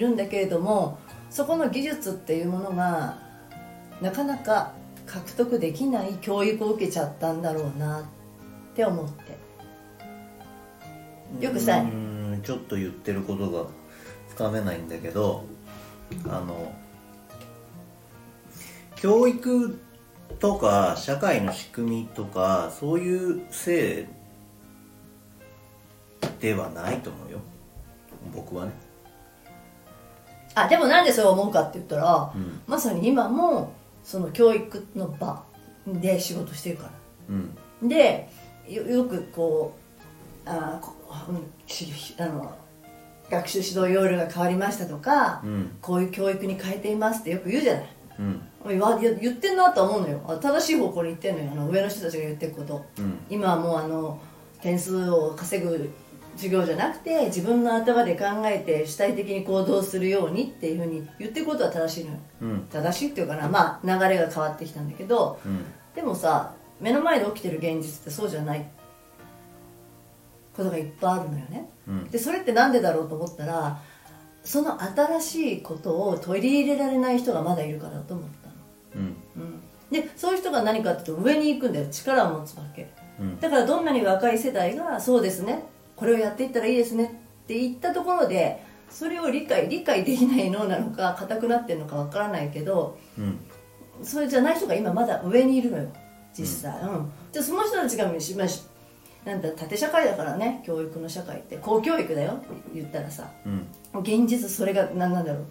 いるんだけれどもそこの技術っていうものがなかなか獲得できない教育を受けちゃったんだろうなって思って。よくさうんちょっと言ってることがつかめないんだけどあの教育とか社会の仕組みとかそういうせいではないと思うよ。僕はね。あでもなんでそう思うかって言ったら、うん。まさに今もその教育の場で仕事してるから。うん。でよよくこうああの学習指導要領が変わりましたとか、うん。こういう教育に変えていますってよく言うじゃない。うん。言わ言言ってんなとは思うのよ。あ正しい方向に言ってんのよ。あの上の人たちが言ってること。うん。今はもうあの点数を稼ぐ授業じゃなくて自分の頭で考えて主体的に行動するようにっていうふうに言ってることは正しいのよ。うん。正しいっていうかなまあ流れが変わってきたんだけど。うん。でもさ目の前で起きてる現実ってそうじゃない。ことがいっぱいあるのよね。うん。でそれってなんでだろうと思ったらその新しいことを取り入れられない人がまだいるからだと思ったの、うん。うん、でそういう人が何かっていうと上に行くんだよ。力を持つわけ。うん。だからどんなに若い世代がそうですねこれをやっていったらいいですねって言ったところでそれを理解理解できない脳なのか硬くなってるのかわからないけどうん。それじゃない人が今まだ上にいるのよ実際。うん、でその人たちがしましなんだ縦社会だからね教育の社会って公教育だよって言ったらさ。うん。現実それが何なんだろう。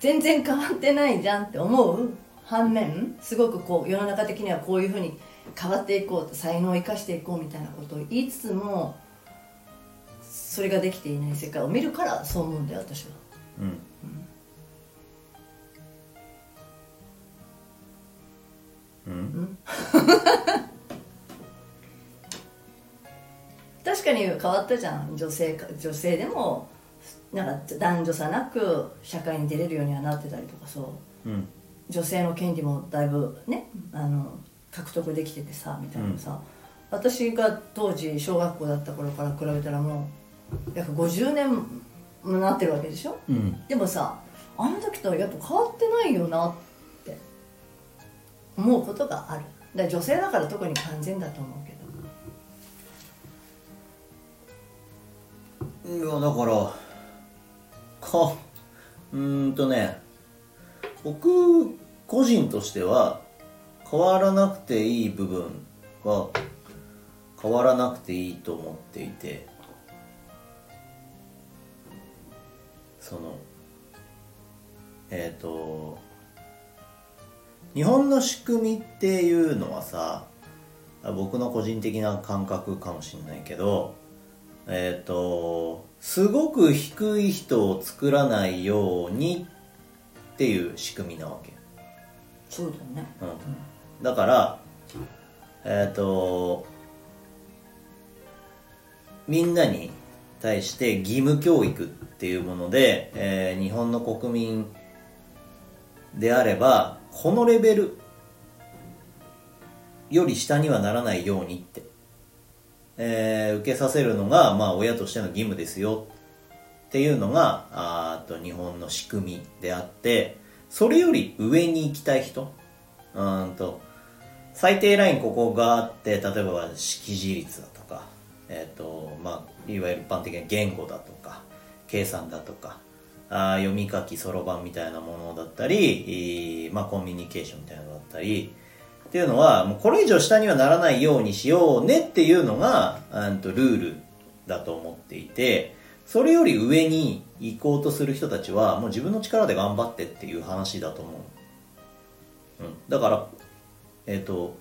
全然変わってないじゃんって思う？反面すごくこう世の中的にはこういうふうに変わっていこう才能を生かしていこうみたいなことを言いつつもそれができていない世界を見るからそう思うんだよ私は。うん。うん。確かに変わったじゃん女性か女性でもなんか男女差なく社会に出れるようにはなってたりとかそう。うん。女性の権利もだいぶねあの獲得できててさみたいなさ、私が当時小学校だった頃から比べたらもう約50年もなってるわけでしょ？うん。でもさあの時とやっぱ変わってないよなって思うことがある。だ女性だから特に完全だと思うけど。いやだからかうーんとね僕個人としては変わらなくていい部分は変わらなくていいと思っていてそのえっ、と日本の仕組みっていうのはさ僕の個人的な感覚かもしれないけどえっ、とすごく低い人を作らないようにっていう仕組みなわけ、そうだよね。うん、だからえっ、とみんなに対して義務教育っていうもので、えー日本の国民であればこのレベルより下にはならないようにってえー受けさせるのが、まあ、親としての義務ですよっていうのがあと日本の仕組みであってそれより上に行きたい人うんと最低ラインここがあって例えば識字率だとか、えーとまあ、いわゆる一般的な言語だとか計算だとかあ読み書きそろばんみたいなものだったり、まあ、コミュニケーションみたいなのだったりっていうのはもうこれ以上下にはならないようにしようねっていうのがうんとルールだと思っていてそれより上に行こうとする人たちはもう自分の力で頑張ってっていう話だと思う、うん、だからえっ、と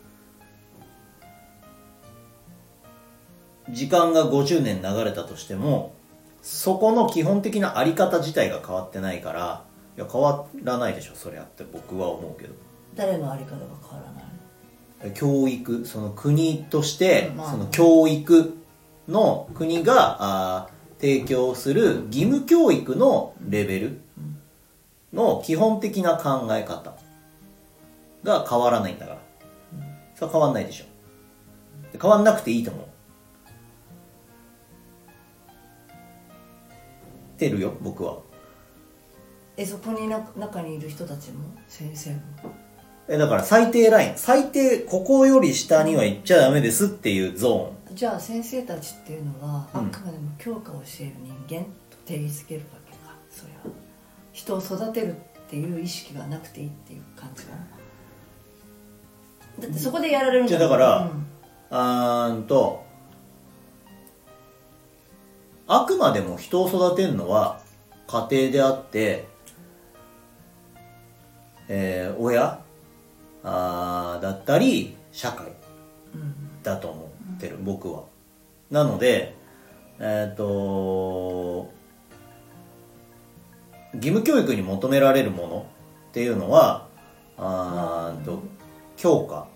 時間が50年流れたとしてもそこの基本的なあり方自体が変わってないからいや変わらないでしょそりゃって僕は思うけど。誰のあり方が変わらない？の教育その国として、まあその教育の国があー提供する義務教育のレベルの基本的な考え方が変わらないんだから、それは変わんないでしょ。で変わんなくていいと思うてるよ僕は。えそこにな中にいる人たちも？先生も。えだから最低ライン。最低ここより下には行っちゃダメですっていうゾじゃあ先生たちっていうのは、うん。あくまでも教科を教える人間と定義づけるわけか。それは。人を育てるっていう意識がなくていいっていう感じかな。だってそこでやられるんじゃあだからうん。ーンあーんとあくまでも人を育てるのは家庭であってえー親あーだったり社会だと思ってる、僕は。なのでえっ、と義務教育に求められるものっていうのはあーん。と教科。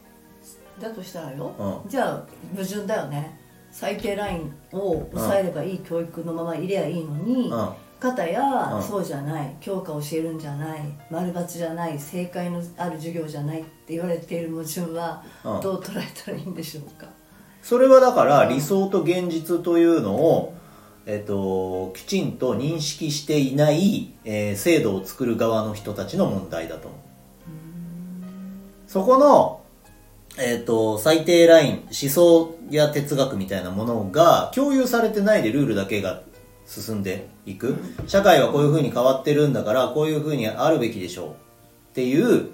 だとしたらよ、うじゃあ矛盾だよね最低ラインを抑えればいい教育のままいればいいのに、うん。方や、うん。そうじゃない教科を教えるんじゃない丸抜じゃない正解のある授業じゃないって言われている矛盾はうん。どう捉えたらいいんでしょうか、それはだから理想と現実というのを、えっと、きちんと認識していない、えー制度を作る側の人たちの問題だと思う。そこの、えっと、最低ライン思想や哲学みたいなものが共有されてないでルールだけが進んでいく。社会はこういうふうに変わってるんだからこういうふうにあるべきでしょうっていう、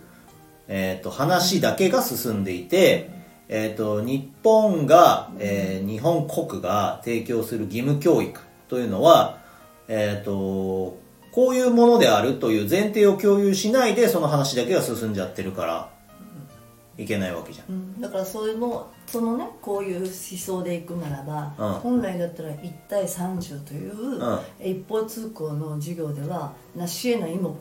えっと話だけが進んでいて、えっと日本が、えー日本国が提供する義務教育というのは、えっとこういうものであるという前提を共有しないでその話だけが進んじゃってるからいけないわけじゃん。うん。だからそういうのそのねこういう思想でいくならば、うん。本来だったら1対30という、ん。一方通行の授業ではなし得ない目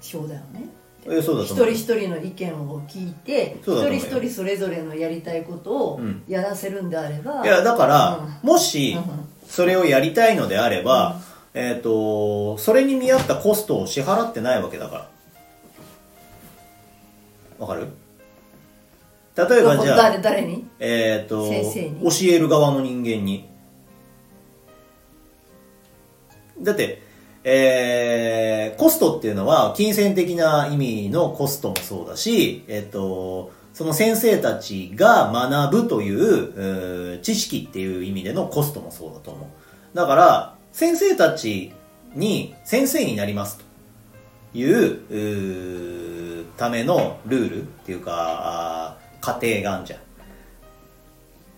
標だよね。えそうだ一人一人の意見を聞いて一人一人それぞれのやりたいことをうん。やらせるんであれば、いやだから、うもしうん。それをやりたいのであれば、えっ、とそれに見合ったコストを支払ってないわけだから。わかる？例えばじゃあ誰誰に？えっ、と先生に？教える側の人間に。だってえーコストっていうのは金銭的な意味のコストもそうだし、えっ、とその先生たちが学ぶという知識っていう意味でのコストもそうだと思う。だから先生たちに先生になりますというためのルールっていうか家庭があんじゃん。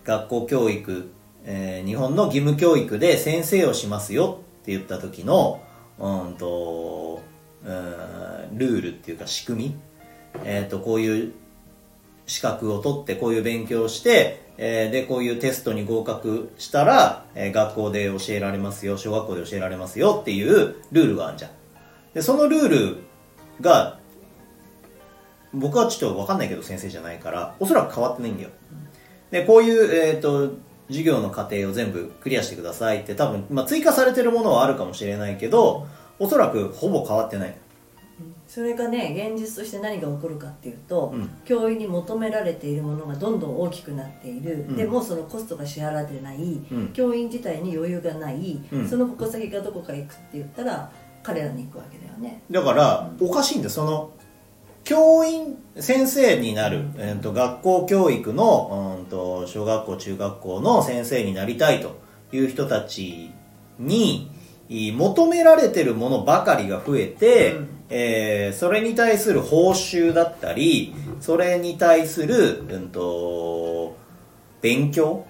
学校教育、えー日本の義務教育で先生をしますよって言った時のうんとうんルールっていうか仕組み、えー、とこういう資格を取ってこういう勉強をして、えーでこういうテストに合格したら、えー学校で教えられますよ小学校で教えられますよっていうルールがあるじゃん。でそのルールが僕はちょっと分かんないけど先生じゃないからおそらく変わってないんだよ。でこういう、えー、と授業の過程を全部クリアしてくださいって多分、まあ、追加されてるものはあるかもしれないけどおそらくほぼ変わってない。それがね現実として何が起こるかっていうと、うん。教員に求められているものがどんどん大きくなっている、うん。でもそのコストが支払われてない、ん。教員自体に余裕がない、うん。その矛先がどこか行くって言ったら彼らに行くわけだよね。だから、おかしいんだよ。その教員先生になる、えー、と学校教育の、うん、と小学校中学校の先生になりたいという人たちにい求められてるものばかりが増えて、うん。えーそれに対する報酬だったりそれに対する、うん、と勉強